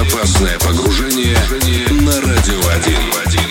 Безопасное погружение на радио 1.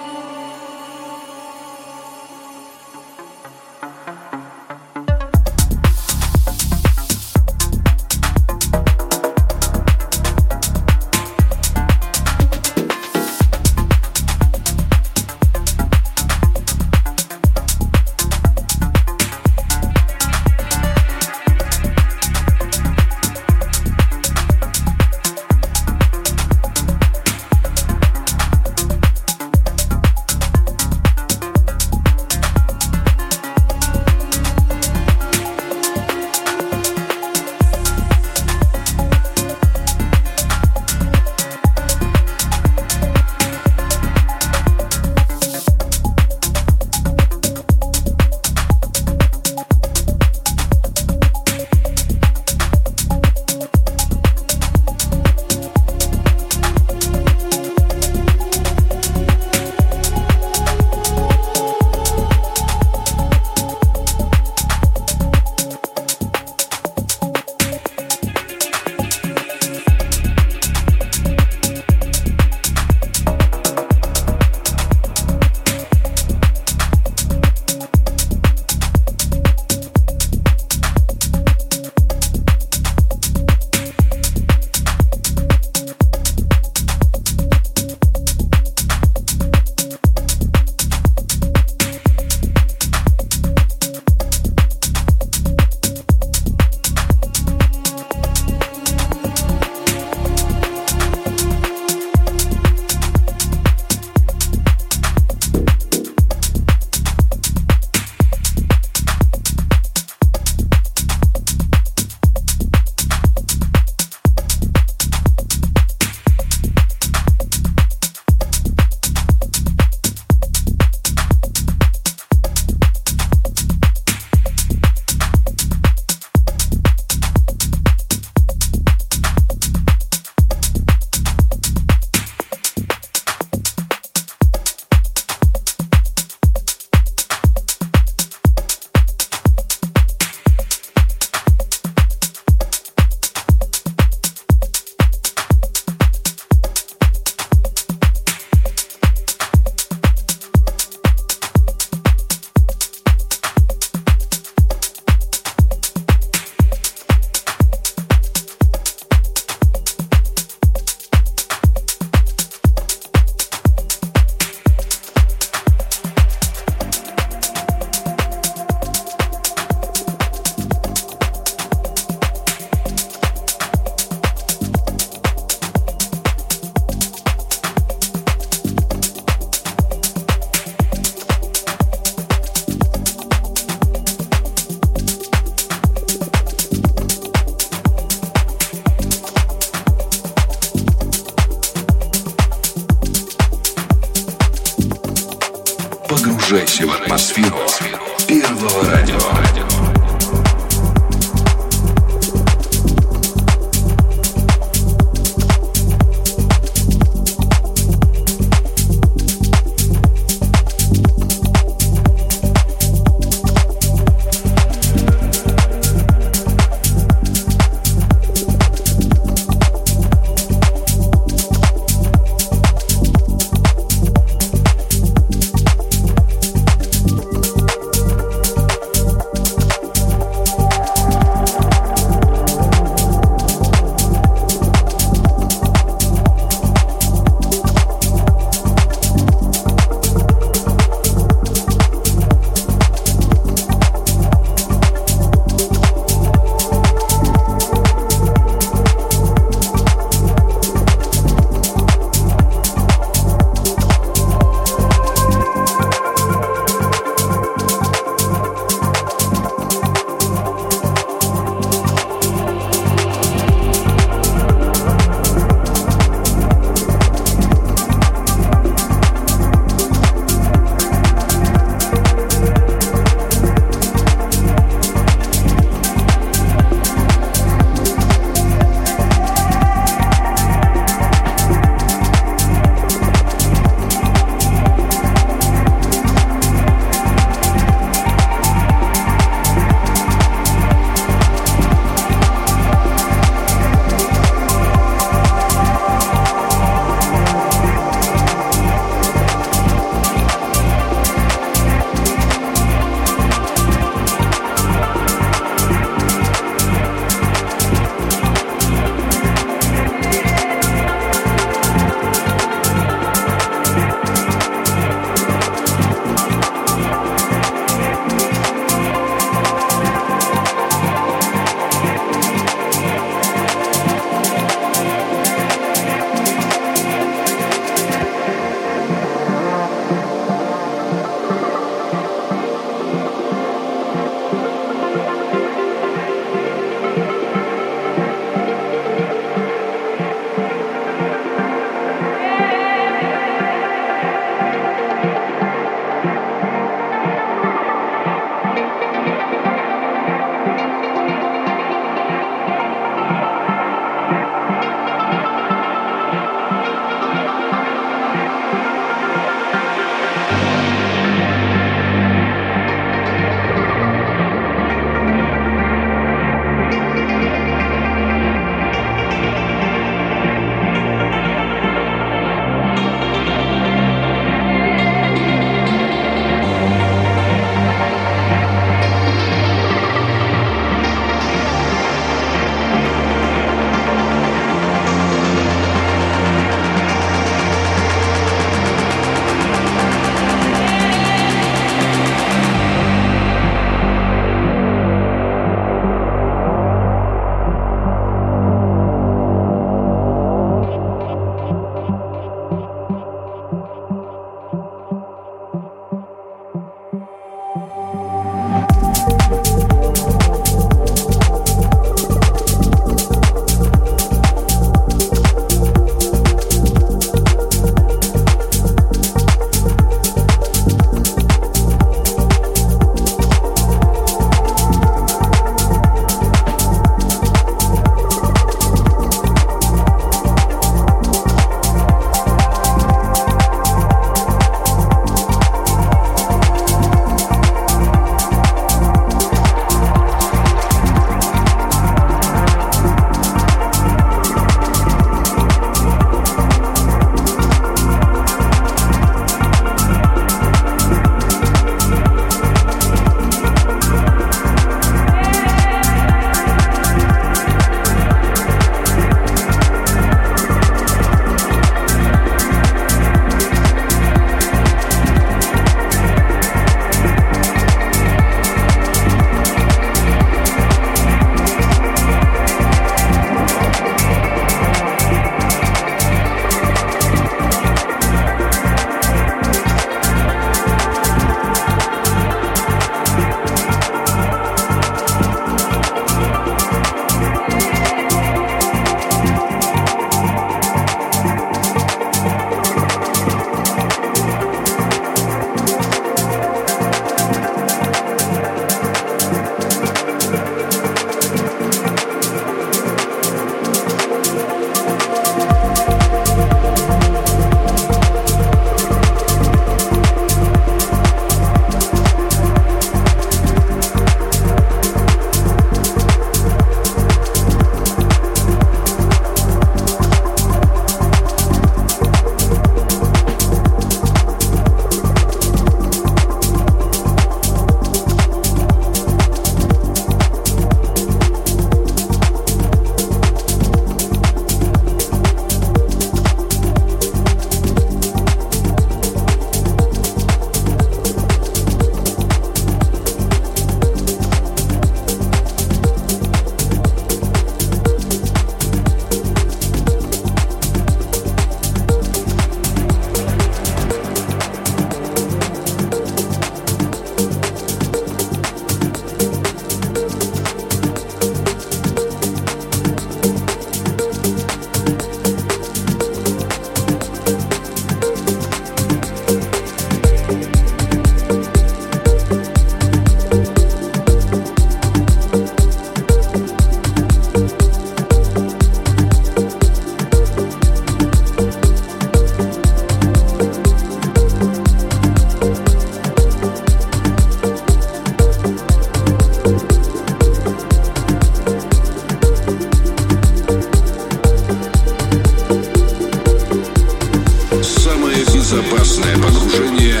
Безопасное погружение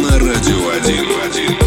на Радио 1.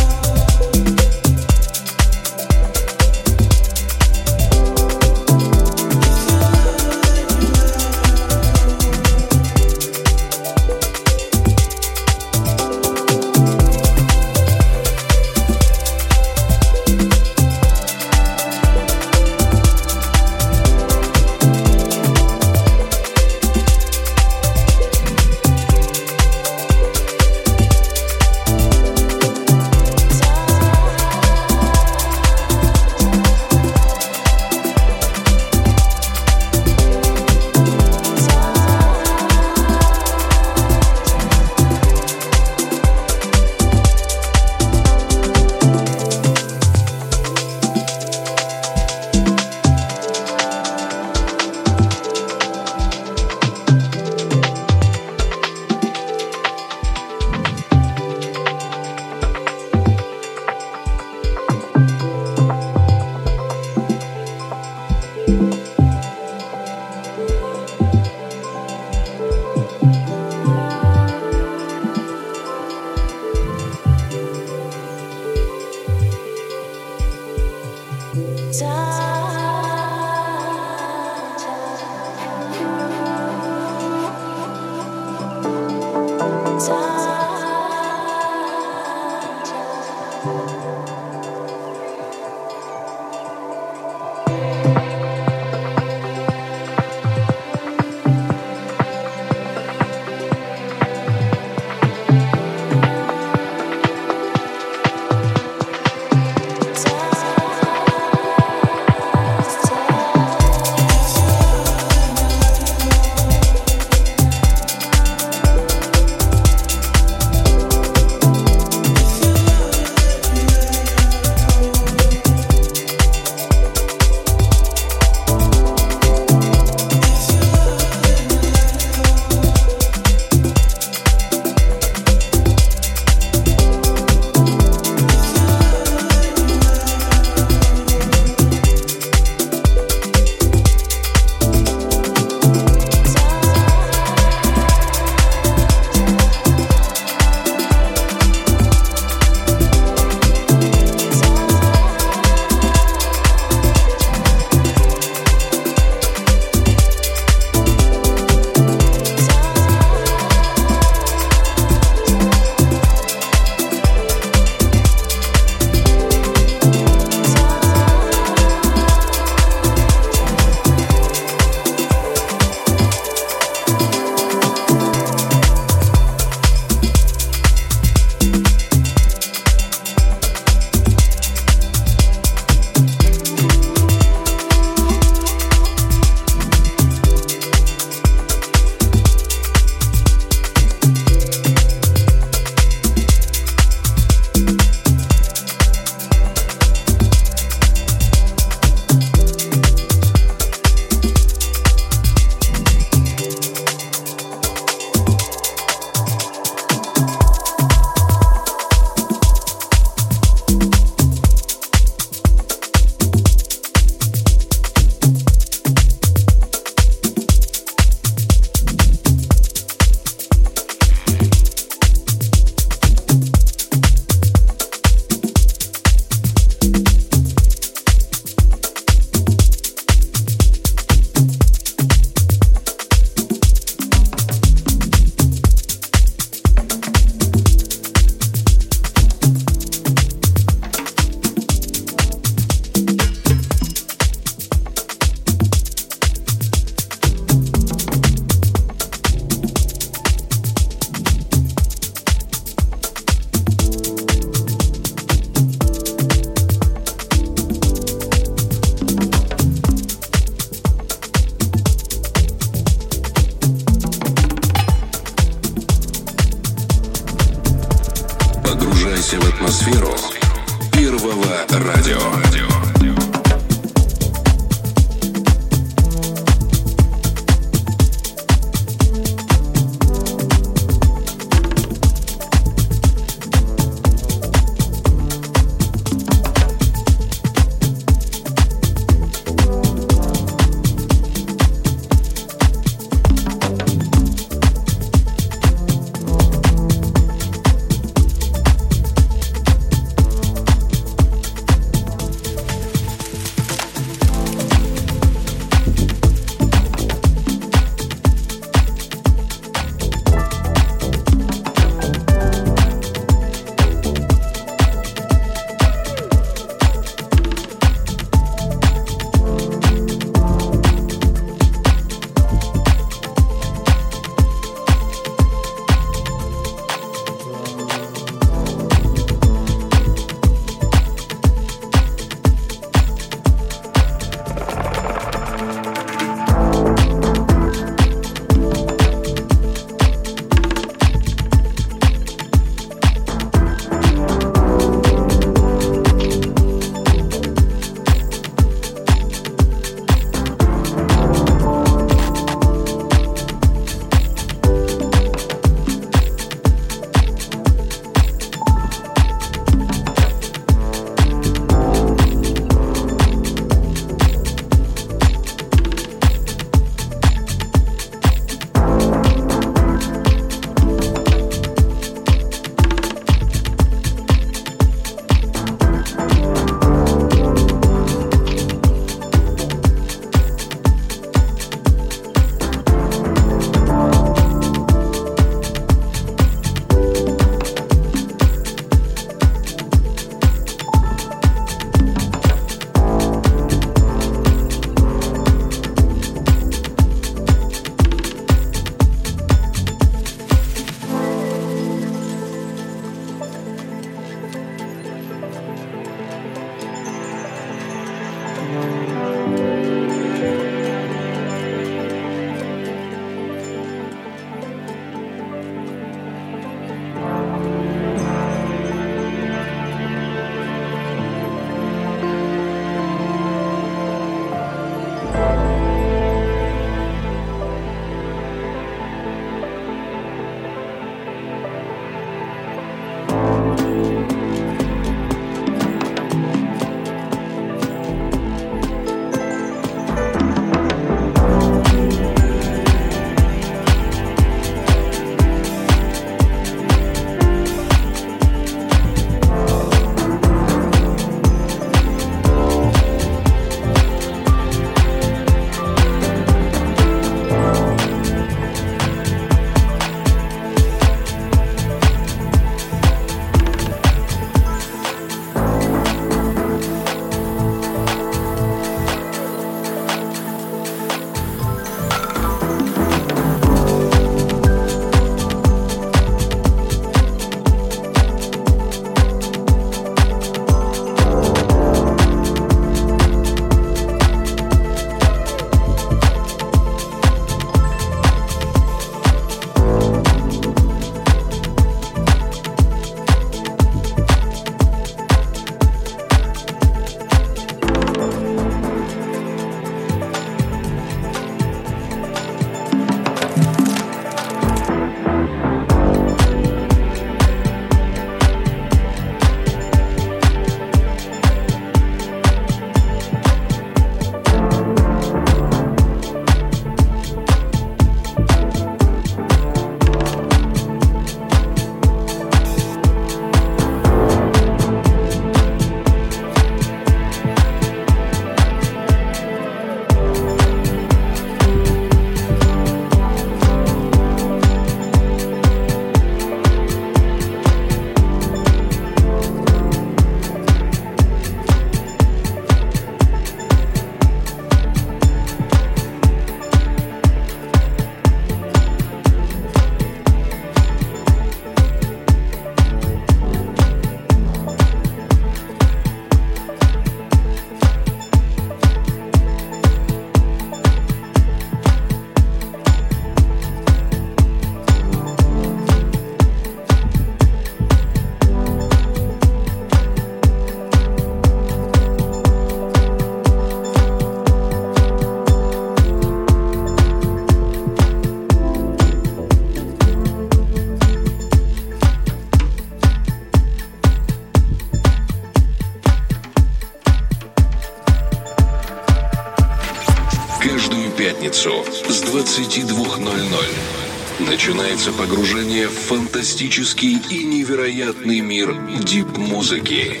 Начинается погружение в фантастический и невероятный мир дип-музыки.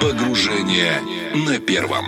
Погружение на первом.